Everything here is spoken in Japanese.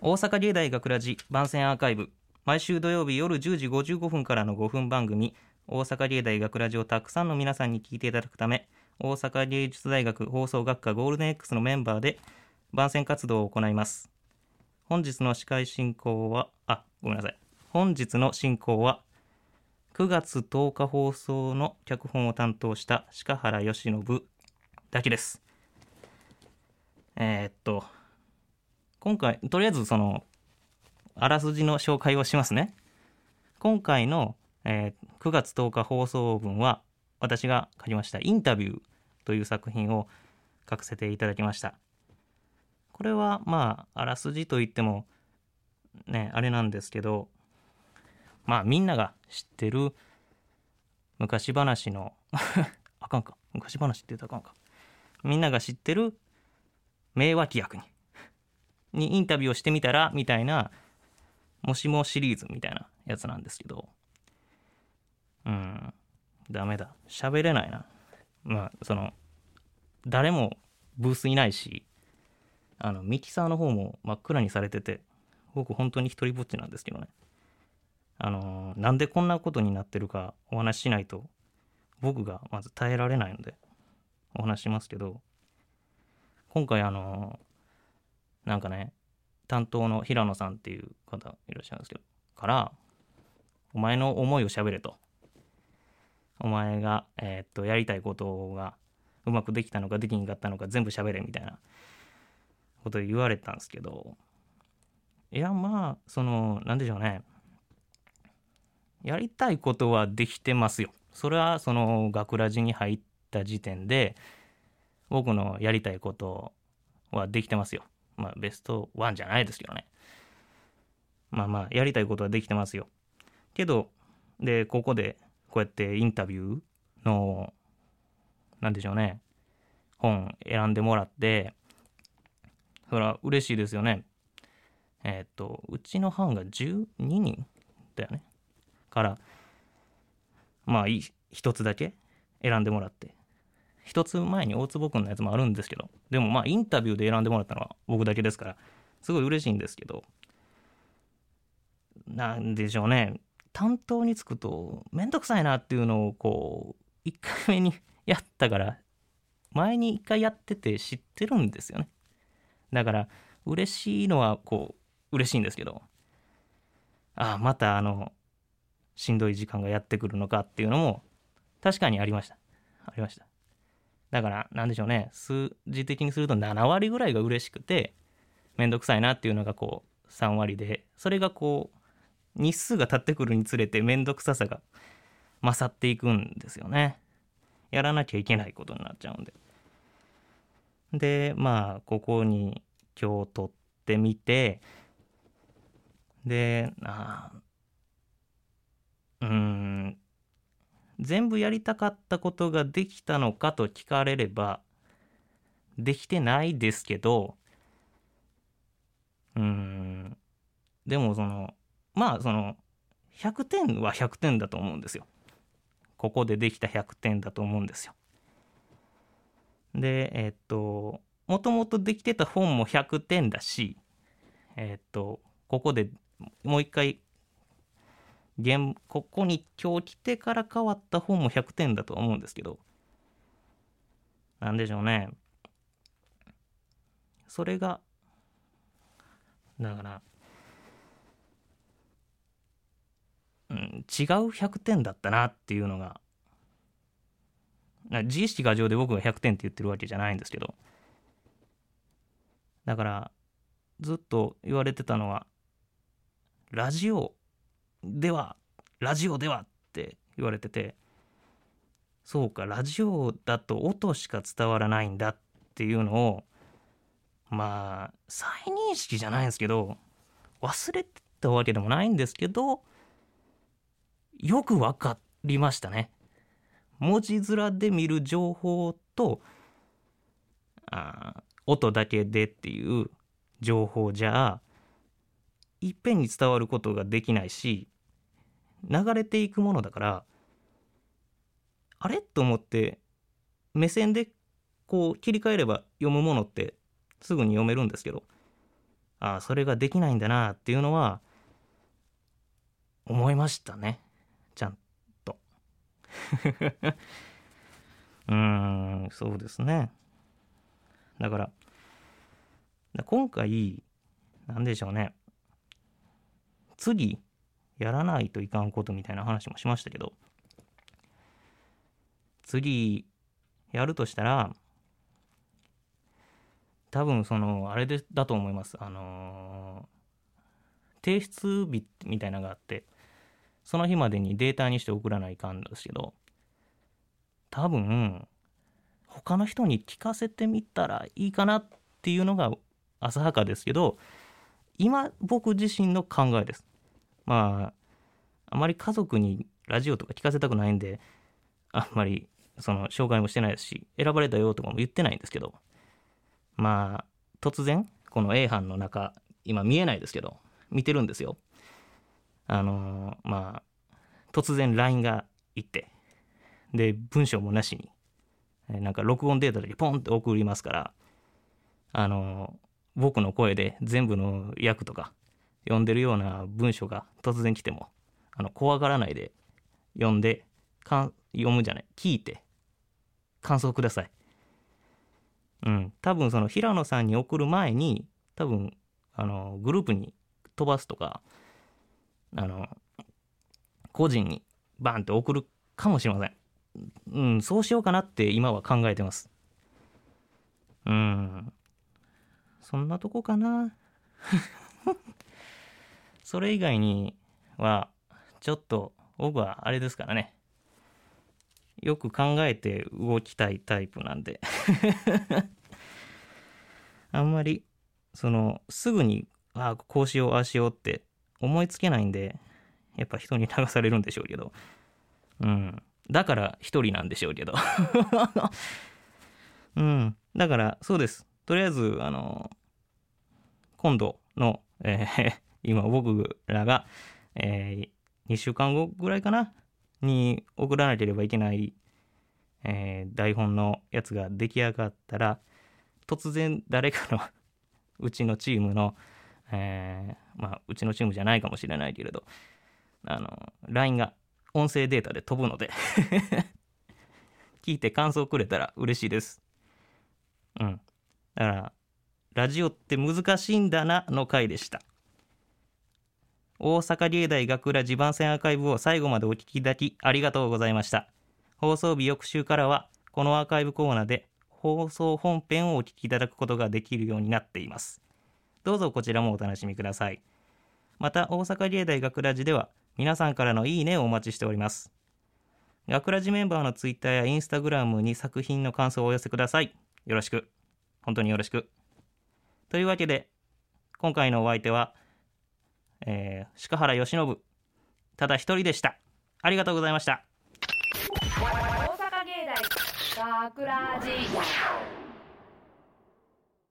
大阪芸大学ラジ番宣アーカイブ。毎週土曜日夜10時55分からの5分番組。大阪芸大学ラジをたくさんの皆さんに聞いていただくため大阪芸術大学放送学科ゴールデン X のメンバーで番宣活動を行います。本日の司会進行はあごめんなさい。本日の進行は9月10日放送の脚本を担当した鹿原由伸だけですえーっと今回とりあえずそのあらすじの紹介をしますね。今回の、えー9月10日放送分は私が書きました「インタビュー」という作品を書かせていただきました。これはまああらすじといってもねあれなんですけどまあみんなが知ってる昔話の あかんか。昔話って言ったらあかんか。みんなが知ってる名脇役ににインタビューをしてみたらみたいなもしもシリーズみたいなやつなんですけど。うん。ダメだ。喋れないな。まあその誰もブースいないしあのミキサーの方も真っ暗にされてて僕本当に一人ぼっちなんですけどね。あのなんでこんなことになってるかお話ししないと僕がまず耐えられないのでお話ししますけど。今回あのなんかね担当の平野さんっていう方いらっしゃるんですけどからお前の思いを喋れと。お前が、えーっとやりたいことがうまくできたのかできんかったのか全部喋れみたいなこと言われたんですけどいやまあそのなんでしょうね。やりたいことはできてますよ。それはその学ラジに入った時点で僕のやりたいことはできてますよ。まあベストワンじゃないですけどね。まあまあやりたいことはできてますよ。けどでここでこうやってインタビューのなんでしょうね。本選んでもらってそれは嬉しいですよね。えーっとうちの班が12人だよね。からまあいい一つだけ選んでもらって。一つ前に大坪君のやつもあるんですけどでもまあインタビューで選んでもらったのは僕だけですからすごい嬉しいんですけどなんでしょうね。担当につくと面倒くさいなっていうのをこう1回目に やったから前に1回やってて知ってるんですよね。だから嬉しいのはこう嬉しいんですけどああまたあのしんどい時間がやってくるのかっていうのも確かにありました。ありました。だからなんでしょうね。数字的にすると7割ぐらいが嬉しくて面倒くさいなっていうのがこう3割でそれがこう日数が経ってくるにつれて面倒くささが勝っていくんですよね。やらなきゃいけないことになっちゃうんで。でまあここに今日撮ってみてであうん全部やりたかったことができたのかと聞かれればできてないですけどうんでもそのまあその100点は100点だと思うんですよ。ここでできた100点だと思うんですよ。でえっともともとできてた本も100点だしえっとここでもう一回現ここに今日来てから変わった本も100点だとは思うんですけど。なんでしょうね。それがだからうん、違う100点だったなっていうのが。自意識過剰で僕が100点って言ってるわけじゃないんですけど。だからずっと言われてたのはラジオではラジオではって言われててそうかラジオだと音しか伝わらないんだっていうのをまあ再認識じゃないんですけど忘れてたわけでもないんですけどよく分かりましたね。文字面で見る情報とあ音だけでっていう情報じゃいっぺんに伝わることができないし流れていくものだからあれ？と思って目線でこう切り替えれば読むものってすぐに読めるんですけどああそれができないんだなっていうのは思いましたね。ちゃんと。うんそうですね。だから今回なんでしょうね。次やらないといかんことみたいな話もしましたけど次やるとしたら多分そのあれでだと思います。あのー、提出日みたいなのがあってその日までにデータにして送らないかんですけど多分他の人に聞かせてみたらいいかなっていうのが浅はかですけど今僕自身の考えです。まああまり家族にラジオとか聞かせたくないんであんまりその紹介もしてないですし選ばれたよとかも言ってないんですけどまあ突然この A 班の中今見えないですけど見てるんですよ。あのまあ突然 LINE が行ってで文章もなしになんか録音データだけポンって送りますからあの僕の声で全部の役とか読んでるような文章が突然来てもあの怖がらないで読んでかん読むんじゃない聞いて感想ください。うん、多分その平野さんに送る前に多分あのグループに飛ばすとかあの個人にバンって送るかもしれません。うん、そうしようかなって今は考えてます。うん。そんなとこかな。それ以外には、ちょっと僕はあれですからね。よく考えて動きたいタイプなんで あんまり、その、すぐに、ああ、こうしよう、ああしようって思いつけないんで、やっぱ人に流されるんでしょうけど。うん。だから一人なんでしょうけど うん。だから、そうです。とりあえず、あの、今度の、えー、今僕らが、えー、2週間後ぐらいかなに送らなければいけない、えー、台本のやつが出来上がったら、突然誰かの うちのチームの、えー、まあ、うちのチームじゃないかもしれないけれど、あの、LINE が音声データで飛ぶので 聞いて感想くれたら嬉しいです。うん。だから、ラジオって難しいんだなの回でした。大阪芸大学ラジ番宣アーカイブを最後までお聞きいただきありがとうございました。放送日翌週からは、このアーカイブコーナーで放送本編をお聞きいただくことができるようになっています。どうぞこちらもお楽しみください。また、大阪芸大学ラジでは、皆さんからのいいねをお待ちしております。学ラジメンバーのツイッターやインスタグラムに作品の感想をお寄せください。よろしく。本当によろしく。というわけで、今回のお相手は、えー、鹿原由伸、ただ一人でした。ありがとうございました。大阪芸大桜寺